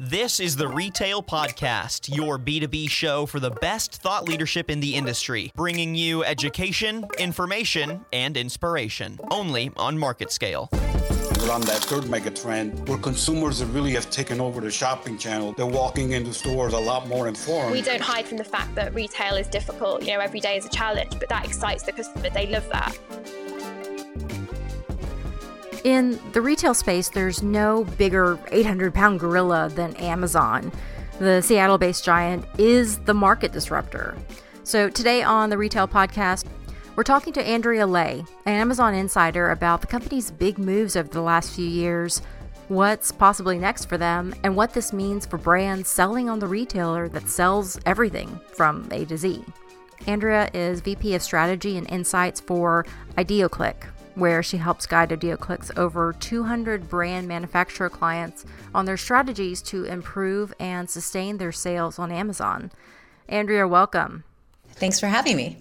This is the Retail Podcast, your B2B show for the best thought leadership in the industry, bringing you education, information, and inspiration, only on MarketScale. We're on that third mega trend where consumers really have taken over the shopping channel. They're walking into stores a lot more informed. We don't hide from the fact that retail is difficult. You know, every day is a challenge, but that excites the customer. They love that. In the retail space, there's no bigger 800 pound gorilla than Amazon. The Seattle based giant is the market disruptor. So, today on the Retail Podcast, we're talking to Andrea Leigh, an Amazon insider, about the company's big moves over the last few years, what's possibly next for them, and what this means for brands selling on the retailer that sells everything from A to Z. Andrea is VP of Strategy and Insights for IdeoClick, where she helps guide IdeoClick's over 200 brand manufacturer clients on their strategies to improve and sustain their sales on Amazon. Andrea, welcome. Thanks for having me.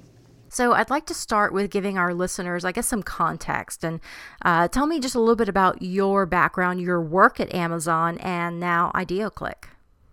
So, I'd like to start with giving our listeners, I guess, some context and uh, tell me just a little bit about your background, your work at Amazon, and now IdeoClick.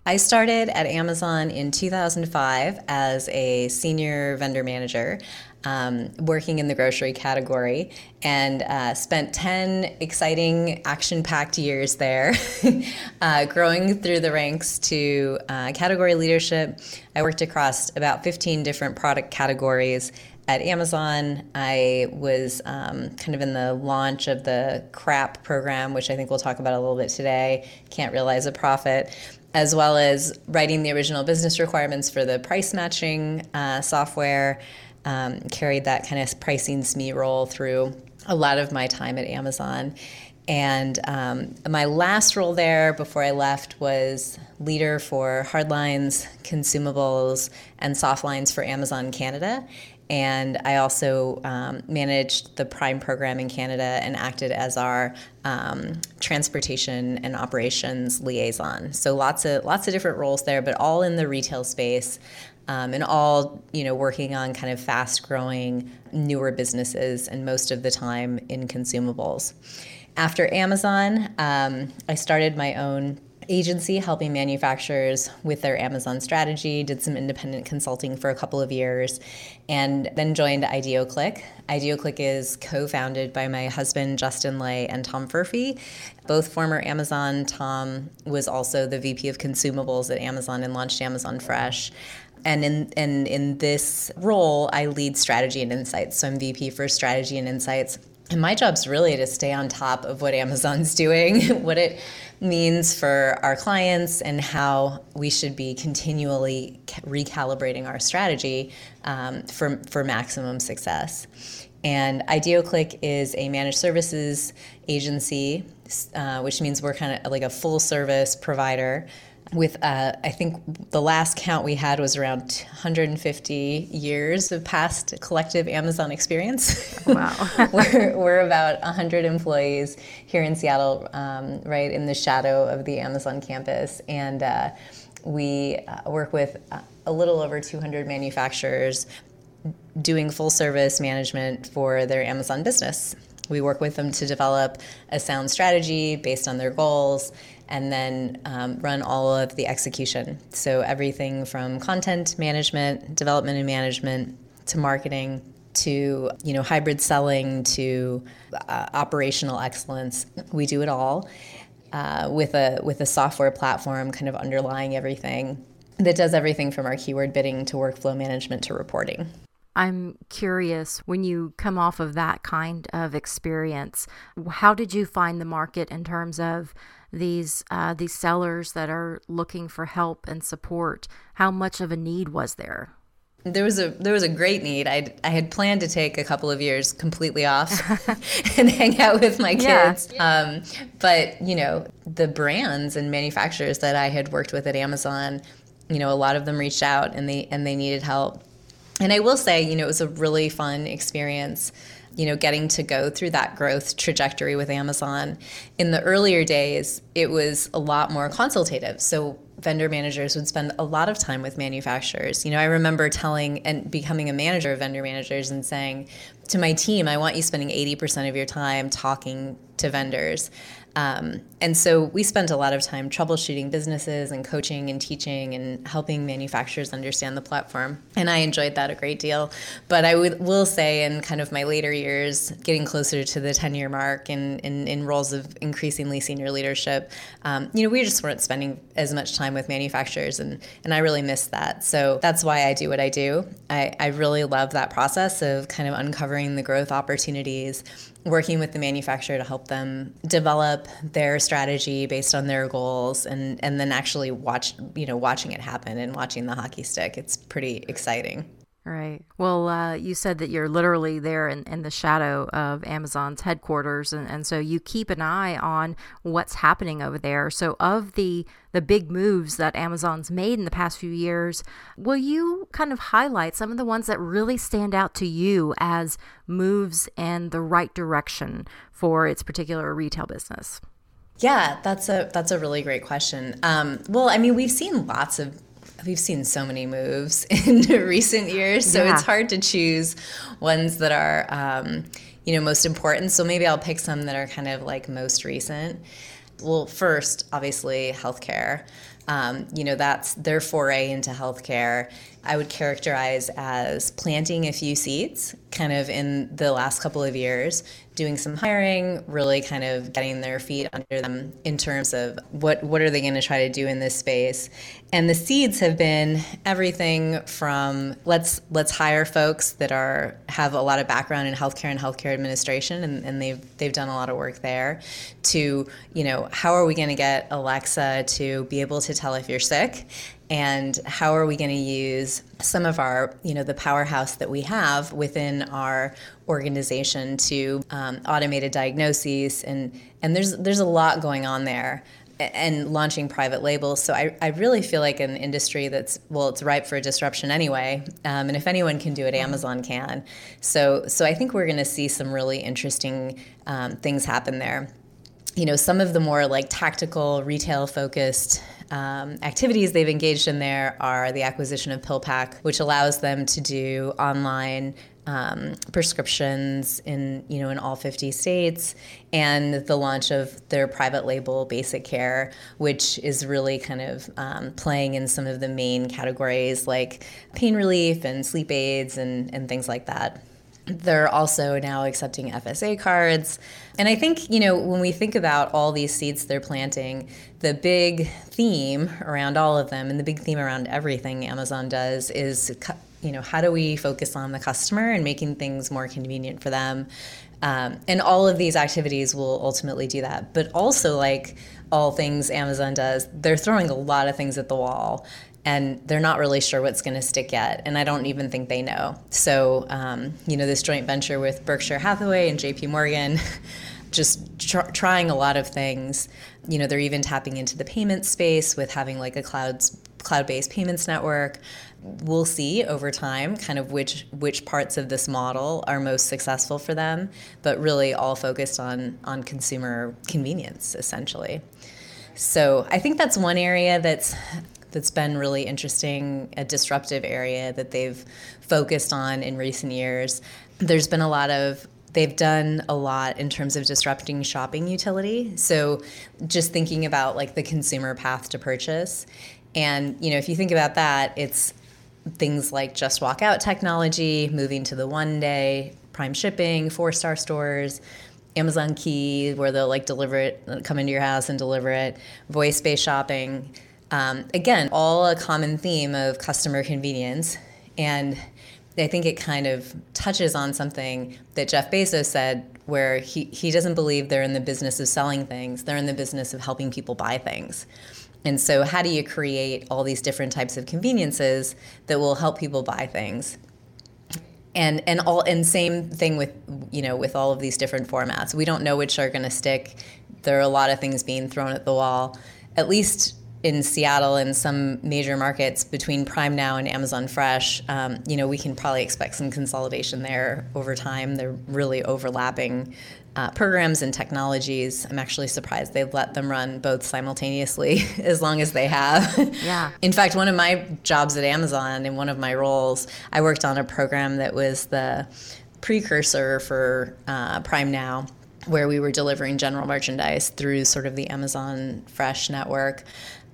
I started at Amazon in 2005 as a senior vendor manager, um, working in the grocery category, and uh, spent 10 exciting, action packed years there, uh, growing through the ranks to uh, category leadership. I worked across about 15 different product categories at Amazon, I was um, kind of in the launch of the CRAP program, which I think we'll talk about a little bit today. Can't realize a profit as well as writing the original business requirements for the price matching uh, software. Um, carried that kind of pricing SME role through a lot of my time at Amazon. And um, my last role there before I left was leader for hardlines, consumables, and softlines for Amazon Canada. And I also um, managed the Prime program in Canada and acted as our um, transportation and operations liaison. So lots of lots of different roles there, but all in the retail space, um, and all you know working on kind of fast growing newer businesses, and most of the time in consumables. After Amazon, um, I started my own agency helping manufacturers with their Amazon strategy, did some independent consulting for a couple of years, and then joined IdeoClick. IdeoClick is co founded by my husband, Justin Leigh, and Tom Furphy, both former Amazon. Tom was also the VP of consumables at Amazon and launched Amazon Fresh. And in, in, in this role, I lead strategy and insights. So I'm VP for strategy and insights. And my job's really to stay on top of what Amazon's doing, what it means for our clients and how we should be continually recalibrating our strategy um, for, for maximum success. And IdeoClick is a managed services agency, uh, which means we're kind of like a full service provider with uh, I think the last count we had was around 150 years of past collective Amazon experience. Wow. we're, we're about 100 employees here in Seattle, um, right in the shadow of the Amazon campus. And uh, we uh, work with a little over 200 manufacturers doing full service management for their Amazon business. We work with them to develop a sound strategy based on their goals and then um, run all of the execution. So everything from content management, development and management, to marketing, to you know hybrid selling, to uh, operational excellence. We do it all uh, with a with a software platform kind of underlying everything that does everything from our keyword bidding to workflow management to reporting. I'm curious when you come off of that kind of experience, how did you find the market in terms of these uh, these sellers that are looking for help and support. How much of a need was there? There was a there was a great need. I I had planned to take a couple of years completely off and hang out with my kids. Yeah. Um, but you know the brands and manufacturers that I had worked with at Amazon, you know a lot of them reached out and they and they needed help. And I will say, you know, it was a really fun experience you know, getting to go through that growth trajectory with Amazon. In the earlier days, it was a lot more consultative. So vendor managers would spend a lot of time with manufacturers. You know, I remember telling and becoming a manager of vendor managers and saying to my team, I want you spending 80% of your time talking to vendors. Um, and so we spent a lot of time troubleshooting businesses and coaching and teaching and helping manufacturers understand the platform. And I enjoyed that a great deal. But I will say, in kind of my later years, getting closer to the 10 year mark and in, in roles of increasingly senior leadership, um, you know, we just weren't spending as much time with manufacturers. And, and I really missed that. So that's why I do what I do. I, I really love that process of kind of uncovering the growth opportunities working with the manufacturer to help them develop their strategy based on their goals and and then actually watch you know watching it happen and watching the hockey stick. It's pretty exciting Right. Well, uh, you said that you're literally there in, in the shadow of Amazon's headquarters, and, and so you keep an eye on what's happening over there. So, of the the big moves that Amazon's made in the past few years, will you kind of highlight some of the ones that really stand out to you as moves in the right direction for its particular retail business? Yeah, that's a that's a really great question. Um, well, I mean, we've seen lots of we've seen so many moves in recent years, so yeah. it's hard to choose ones that are, um, you know, most important. So maybe I'll pick some that are kind of like most recent. Well, first, obviously, healthcare. Um, you know, that's their foray into healthcare. I would characterize as planting a few seeds kind of in the last couple of years, doing some hiring, really kind of getting their feet under them in terms of what what are they going to try to do in this space. And the seeds have been everything from let's let's hire folks that are have a lot of background in healthcare and healthcare administration and, and they've they've done a lot of work there to, you know, how are we going to get Alexa to be able to tell if you're sick and how are we going to use some of our you know the powerhouse that we have within our organization to um, automated diagnoses and and there's there's a lot going on there and launching private labels. So I, I really feel like an industry that's well it's ripe for disruption anyway um, and if anyone can do it amazon can. So so i think we're going to see some really interesting um, things happen there. You know some of the more like tactical retail focused um, activities they've engaged in there are the acquisition of PillPack, which allows them to do online um, prescriptions in you know in all 50 states, and the launch of their private label Basic Care, which is really kind of um, playing in some of the main categories like pain relief and sleep aids and, and things like that. They're also now accepting FSA cards. And I think, you know, when we think about all these seeds they're planting, the big theme around all of them and the big theme around everything Amazon does is, you know, how do we focus on the customer and making things more convenient for them? Um, and all of these activities will ultimately do that. But also, like all things Amazon does, they're throwing a lot of things at the wall and they're not really sure what's going to stick yet. And I don't even think they know. So, um, you know, this joint venture with Berkshire Hathaway and JP Morgan, just tr- trying a lot of things. You know, they're even tapping into the payment space with having like a clouds cloud-based payments network. We'll see over time kind of which which parts of this model are most successful for them, but really all focused on on consumer convenience essentially. So I think that's one area that's that's been really interesting, a disruptive area that they've focused on in recent years. There's been a lot of they've done a lot in terms of disrupting shopping utility. So just thinking about like the consumer path to purchase. And you know, if you think about that, it's things like just walk out technology, moving to the one day, prime shipping, four star stores, Amazon Key, where they'll like deliver it, come into your house and deliver it, voice based shopping. Um, again, all a common theme of customer convenience. And I think it kind of touches on something that Jeff Bezos said, where he, he doesn't believe they're in the business of selling things, they're in the business of helping people buy things. And so, how do you create all these different types of conveniences that will help people buy things? And and all and same thing with you know with all of these different formats. We don't know which are going to stick. There are a lot of things being thrown at the wall. At least in Seattle and some major markets between Prime Now and Amazon Fresh, um, you know, we can probably expect some consolidation there over time. They're really overlapping uh, programs and technologies. I'm actually surprised they've let them run both simultaneously as long as they have. Yeah. in fact, one of my jobs at Amazon, in one of my roles, I worked on a program that was the precursor for uh, Prime Now where we were delivering general merchandise through sort of the Amazon Fresh network.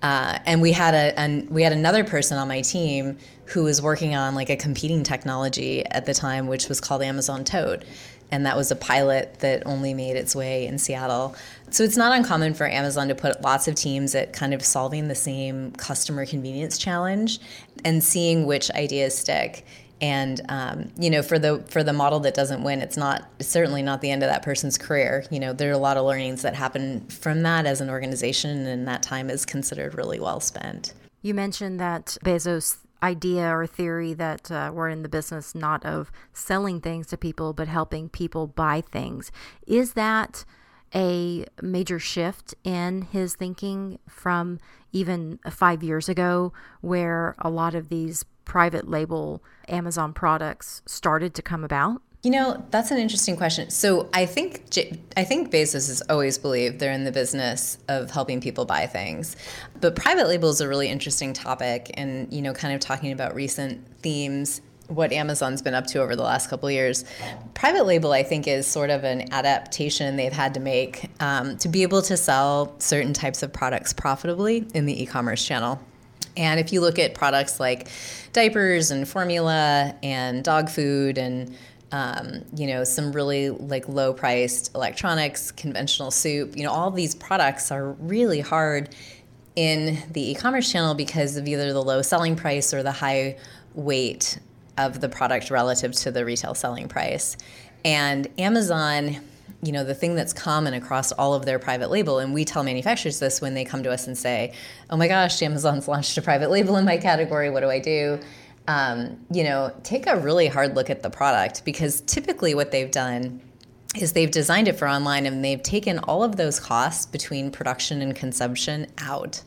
Uh, and we had a an, we had another person on my team who was working on like a competing technology at the time, which was called Amazon Tote, and that was a pilot that only made its way in Seattle. So it's not uncommon for Amazon to put lots of teams at kind of solving the same customer convenience challenge and seeing which ideas stick and um, you know for the for the model that doesn't win it's not certainly not the end of that person's career. You know there are a lot of learnings that happen from that as an organization and that time is considered really well spent. You mentioned that bezos idea or theory that uh, we're in the business not of selling things to people but helping people buy things. Is that a major shift in his thinking from even five years ago where a lot of these private label Amazon products started to come about? You know, that's an interesting question. So I think I think Bezos has always believed they're in the business of helping people buy things. But private label is a really interesting topic and, you know, kind of talking about recent themes what Amazon's been up to over the last couple years. Private label, I think, is sort of an adaptation they've had to make um, to be able to sell certain types of products profitably in the e commerce channel. And if you look at products like diapers and formula and dog food and um, you know some really like low priced electronics, conventional soup, you know all these products are really hard in the e-commerce channel because of either the low selling price or the high weight of the product relative to the retail selling price. And Amazon you know the thing that's common across all of their private label and we tell manufacturers this when they come to us and say oh my gosh amazon's launched a private label in my category what do i do? Um, you know take a really hard look at the product because typically what they've done is they've designed it for online and they've taken all of those costs between production and consumption out.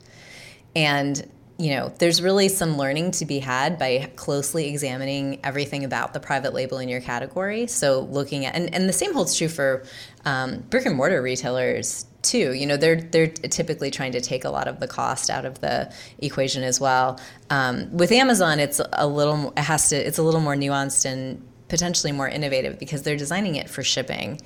And you know, there's really some learning to be had by closely examining everything about the private label in your category. So looking at, and, and the same holds true for um, brick and mortar retailers too. You know, they're they're typically trying to take a lot of the cost out of the equation as well. Um, with Amazon, it's a little, it has to, it's a little more nuanced and potentially more innovative because they're designing it for shipping.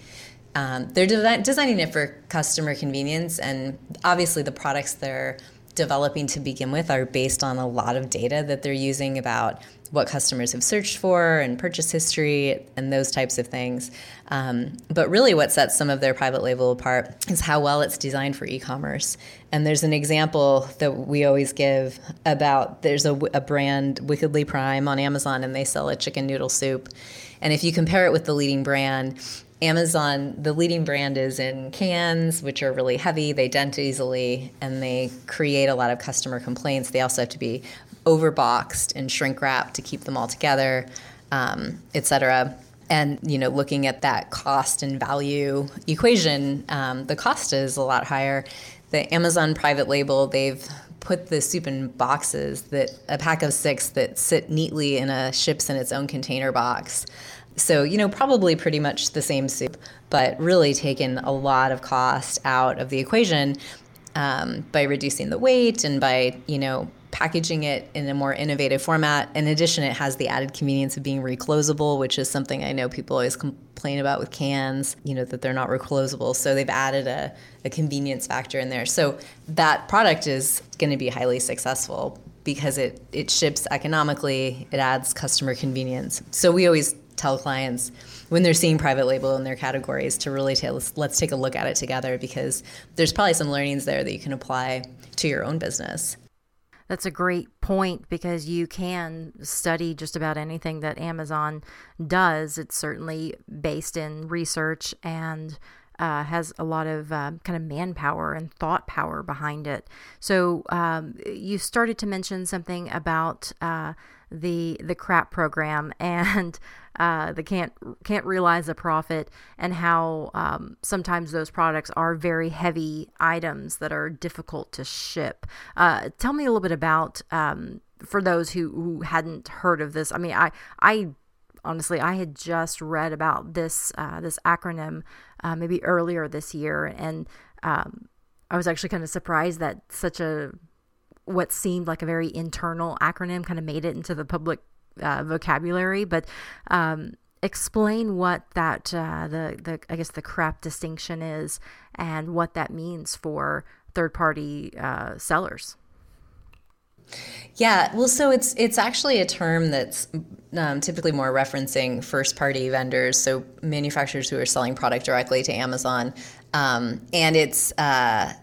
Um, they're de- designing it for customer convenience, and obviously the products they're developing to begin with are based on a lot of data that they're using about what customers have searched for and purchase history and those types of things. Um, but really, what sets some of their private label apart is how well it's designed for e commerce. And there's an example that we always give about there's a, a brand, Wickedly Prime, on Amazon, and they sell a chicken noodle soup. And if you compare it with the leading brand, Amazon, the leading brand is in cans, which are really heavy, they dent easily, and they create a lot of customer complaints. They also have to be overboxed and shrink wrapped to keep them all together, um, et cetera. And you know, looking at that cost and value equation, um, the cost is a lot higher. The Amazon private label, they've put the soup in boxes that a pack of six that sit neatly in a ships in its own container box. So, you know, probably pretty much the same soup, but really taken a lot of cost out of the equation um, by reducing the weight and by, you know, packaging it in a more innovative format. In addition, it has the added convenience of being reclosable, which is something I know people always complain about with cans, you know, that they're not reclosable. So they've added a, a convenience factor in there. So that product is going to be highly successful because it, it ships economically, it adds customer convenience. So we always tell clients when they're seeing private label in their categories to really tell let's, let's take a look at it together because there's probably some learnings there that you can apply to your own business. That's a great point because you can study just about anything that Amazon does. It's certainly based in research and uh, has a lot of uh, kind of manpower and thought power behind it. So um, you started to mention something about uh, the the CRAP program and uh, the can't can't realize a profit and how um, sometimes those products are very heavy items that are difficult to ship. Uh, tell me a little bit about um, for those who, who hadn't heard of this. I mean, I I honestly I had just read about this uh, this acronym uh, maybe earlier this year and. Um, I was actually kind of surprised that such a what seemed like a very internal acronym kind of made it into the public uh, vocabulary. But um, explain what that uh, the the I guess the crap distinction is and what that means for third party uh, sellers. Yeah, well, so it's it's actually a term that's um, typically more referencing first party vendors, so manufacturers who are selling product directly to Amazon, um, and it's uh,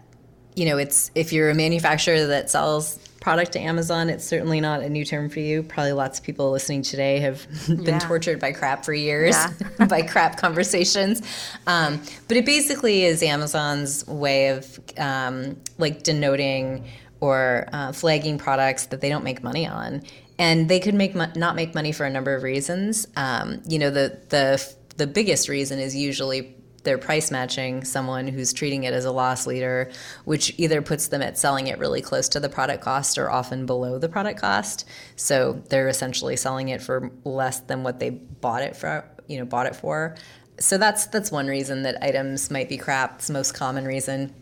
you know it's if you're a manufacturer that sells product to Amazon, it's certainly not a new term for you. Probably lots of people listening today have been yeah. tortured by crap for years, yeah. by crap conversations. Um, but it basically is Amazon's way of um, like denoting or uh, flagging products that they don't make money on. And they could make mo- not make money for a number of reasons. Um, you know, the the the biggest reason is usually they're price matching someone who's treating it as a loss leader, which either puts them at selling it really close to the product cost or often below the product cost. So they're essentially selling it for less than what they bought it for, you know, bought it for. So that's that's one reason that items might be crap. It's the most common reason.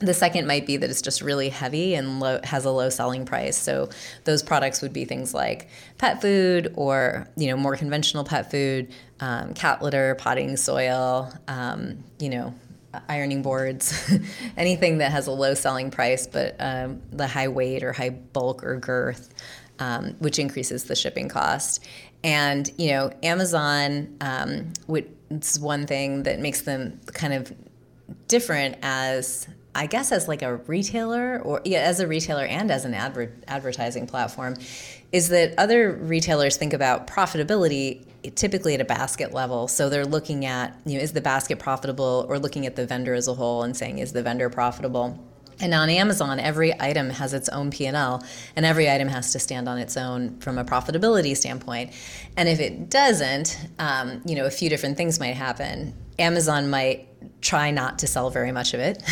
The second might be that it's just really heavy and low, has a low selling price. So those products would be things like pet food or you know more conventional pet food, um, cat litter, potting soil, um, you know ironing boards, anything that has a low selling price but um, the high weight or high bulk or girth, um, which increases the shipping cost. And you know Amazon, um, which is one thing that makes them kind of different as I guess as like a retailer or yeah, as a retailer and as an adver- advertising platform is that other retailers think about profitability typically at a basket level. So they're looking at, you know, is the basket profitable or looking at the vendor as a whole and saying is the vendor profitable? And on Amazon, every item has its own P&L, and every item has to stand on its own from a profitability standpoint. And if it doesn't, um, you know, a few different things might happen. Amazon might try not to sell very much of it.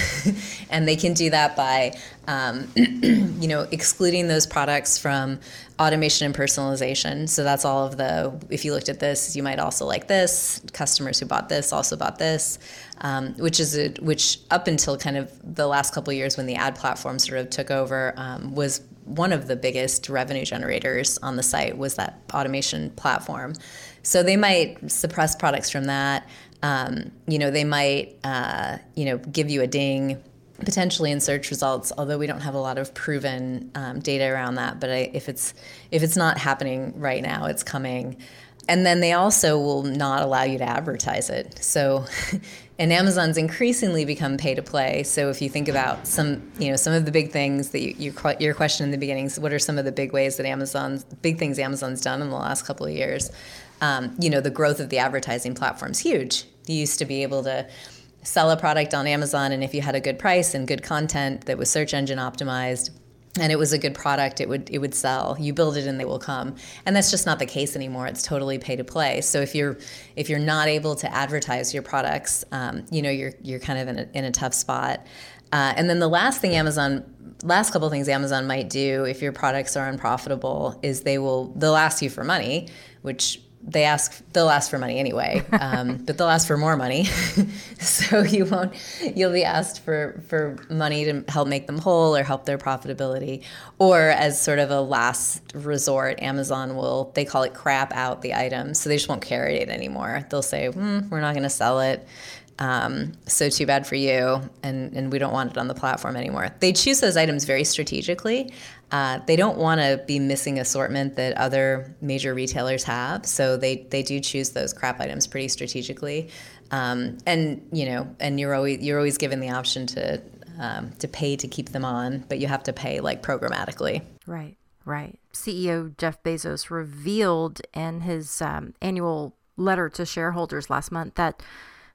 and they can do that by, um, you know, excluding those products from automation and personalization. So that's all of the, if you looked at this, you might also like this. Customers who bought this also bought this, um, which is, a, which up until kind of the last couple years when the ad platform sort of took over um, was one of the biggest revenue generators on the site was that automation platform. So they might suppress products from that. Um, you know, they might, uh, you know, give you a ding potentially in search results, although we don't have a lot of proven um, data around that. But I, if it's if it's not happening right now, it's coming. And then they also will not allow you to advertise it. So, and Amazon's increasingly become pay to play. So if you think about some, you know, some of the big things that you, your your question in the beginning, is what are some of the big ways that Amazon's big things Amazon's done in the last couple of years? Um, you know, the growth of the advertising platform is huge. You used to be able to sell a product on Amazon, and if you had a good price and good content that was search engine optimized, and it was a good product, it would it would sell. You build it and they will come, and that's just not the case anymore. It's totally pay to play. So if you're if you're not able to advertise your products, um, you know you're you're kind of in a, in a tough spot. Uh, and then the last thing Amazon, last couple things Amazon might do if your products are unprofitable is they will they'll ask you for money, which they ask they'll ask for money anyway. Um, but they'll ask for more money. So you won't you'll be asked for for money to help make them whole or help their profitability. Or as sort of a last resort amazon will they call it crap out the item. So they just won't carry it anymore. They'll say mm, we're not going to sell it. Um, so too bad for you, and, and we don't want it on the platform anymore. They choose those items very strategically. Uh, they don't want to be missing assortment that other major retailers have, so they, they do choose those crap items pretty strategically. Um, and you know, and you're always you're always given the option to um, to pay to keep them on, but you have to pay like programmatically. Right, right. CEO Jeff Bezos revealed in his um, annual letter to shareholders last month that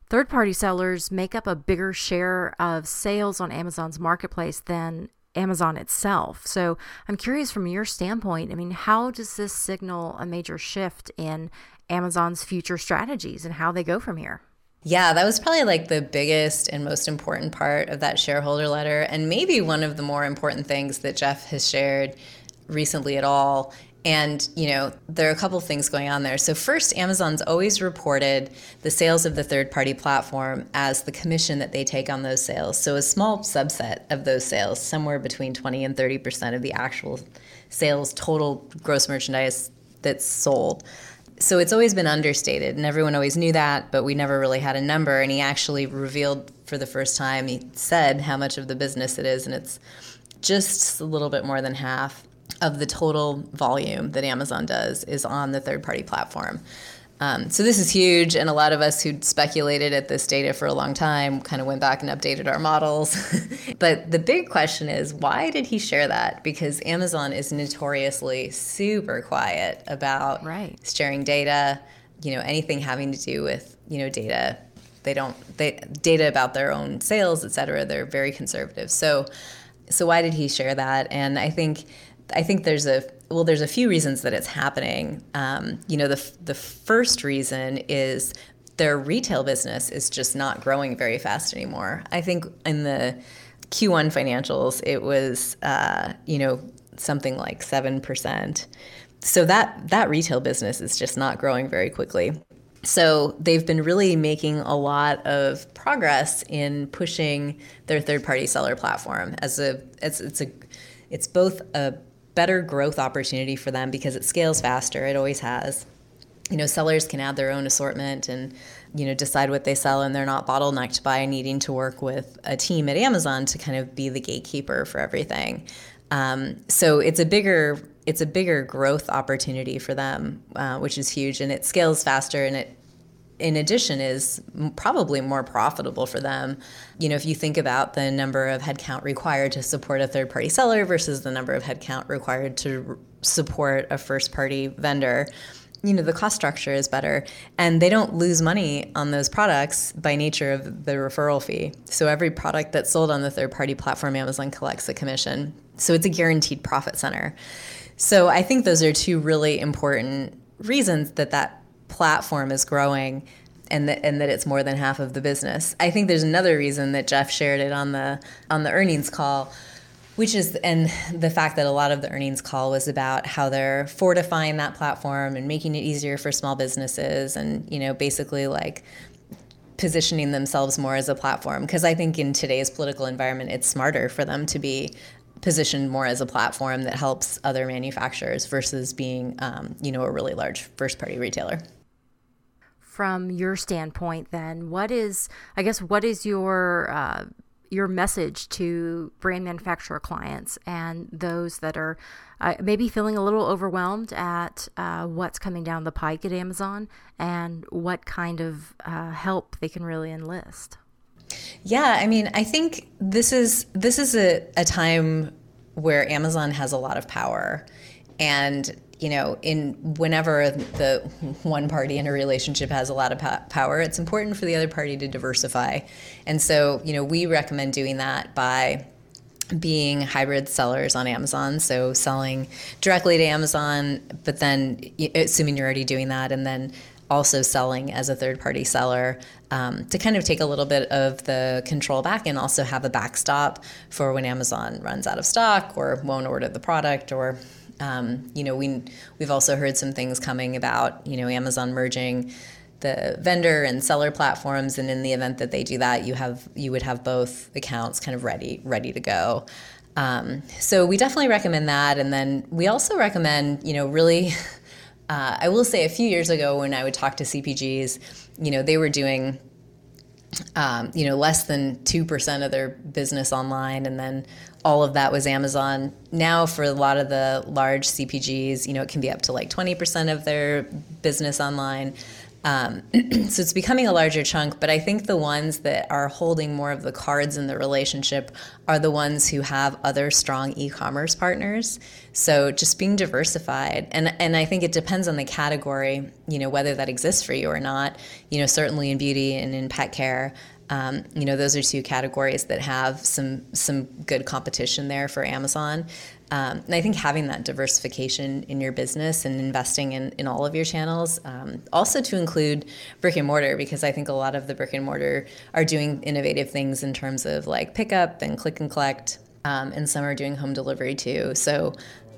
Third party sellers make up a bigger share of sales on Amazon's marketplace than Amazon itself. So I'm curious from your standpoint, I mean, how does this signal a major shift in Amazon's future strategies and how they go from here? Yeah, that was probably like the biggest and most important part of that shareholder letter, and maybe one of the more important things that Jeff has shared recently at all and, you know, there are a couple things going on there. So, first, Amazon's always reported the sales of the third party platform as the commission that they take on those sales. So, a small subset of those sales, somewhere between 20 and 30% of the actual sales, total gross merchandise that's sold. so it's always been understated, and everyone always knew that, but we never really had a number. And he actually revealed for the first time, he said how much of the business it is, and it's just a little bit more than half of the total volume that Amazon does is on the third party platform. Um, so this is huge, and a lot of us who speculated at this data for a long time kind of went back and updated our models. but the big question is, why did he share that? Because Amazon is notoriously super quiet about right. sharing data. You know, anything having to do with you know data, they don't they data about their own sales, et cetera. They're very conservative. So, so why did he share that? And I think I think there's a well, there's a few reasons that it's happening. Um, you know, the the first reason is their retail business is just not growing very fast anymore. I think in the Q1 financials, it was uh, you know something like seven percent. So that that retail business is just not growing very quickly. So they've been really making a lot of progress in pushing their third party seller platform as a it's it's a it's both a better growth opportunity for them because it scales faster. It always has. You know, sellers can add their own assortment and you know decide what they sell, and they're not bottlenecked by needing to work with a team at Amazon to kind of be the gatekeeper for everything. Um, so it's a bigger it's a bigger growth opportunity for them, uh, which is huge, and it scales faster and it in addition is probably more profitable for them. You know, if you think about the number of headcount required to support a third party seller versus the number of headcount required to support a first party vendor, you know, the cost structure is better and they don't lose money on those products by nature of the referral fee. So every product that's sold on the third party platform, Amazon collects a commission. So it's a guaranteed profit center. So I think those are two really important reasons that that platform is growing and that and that it's more than half of the business. I think there's another reason that Jeff shared it on the on the earnings call, which is and the fact that a lot of the earnings call was about how they're fortifying that platform and making it easier for small businesses and you know basically like positioning themselves more as a platform because I think in today's political environment it's smarter for them to be positioned more as a platform that helps other manufacturers versus being um, you know a really large first party retailer from your standpoint then what is i guess what is your uh, your message to brand manufacturer clients and those that are uh, maybe feeling a little overwhelmed at uh, what's coming down the pike at amazon and what kind of uh, help they can really enlist? Yeah i mean i think this is this is a, a time where amazon has a lot of power. And you know, in whenever the one party in a relationship has a lot of power, it's important for the other party to diversify. And so, you know, we recommend doing that by being hybrid sellers on Amazon, so selling directly to Amazon, but then assuming you're already doing that, and then also selling as a third party seller um, to kind of take a little bit of the control back and also have a backstop for when Amazon runs out of stock or won't order the product or um, you know, we we've also heard some things coming about you know Amazon merging the vendor and seller platforms, and in the event that they do that, you have you would have both accounts kind of ready ready to go. Um, so we definitely recommend that, and then we also recommend you know really. Uh, I will say a few years ago when I would talk to CPGs, you know, they were doing um, you know, less than 2% of their business online. And then all of that was Amazon. Now, for a lot of the large CPGs, you know, it can be up to like 20% of their business online. Um, so it's becoming a larger chunk, but I think the ones that are holding more of the cards in the relationship are the ones who have other strong e-commerce partners. So just being diversified, and and I think it depends on the category, you know, whether that exists for you or not. You know, certainly in beauty and in pet care. Um, you know, those are two categories that have some some good competition there for Amazon. Um, and I think having that diversification in your business and investing in, in all of your channels, um, also to include brick and mortar, because I think a lot of the brick and mortar are doing innovative things in terms of like pickup and click and collect, um, and some are doing home delivery too. So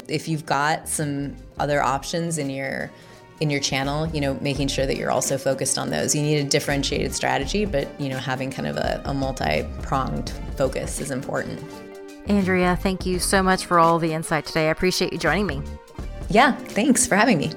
if you've got some other options in your in your channel, you know, making sure that you're also focused on those. You need a differentiated strategy, but you know, having kind of a, a multi-pronged focus is important. Andrea, thank you so much for all the insight today. I appreciate you joining me. Yeah, thanks for having me.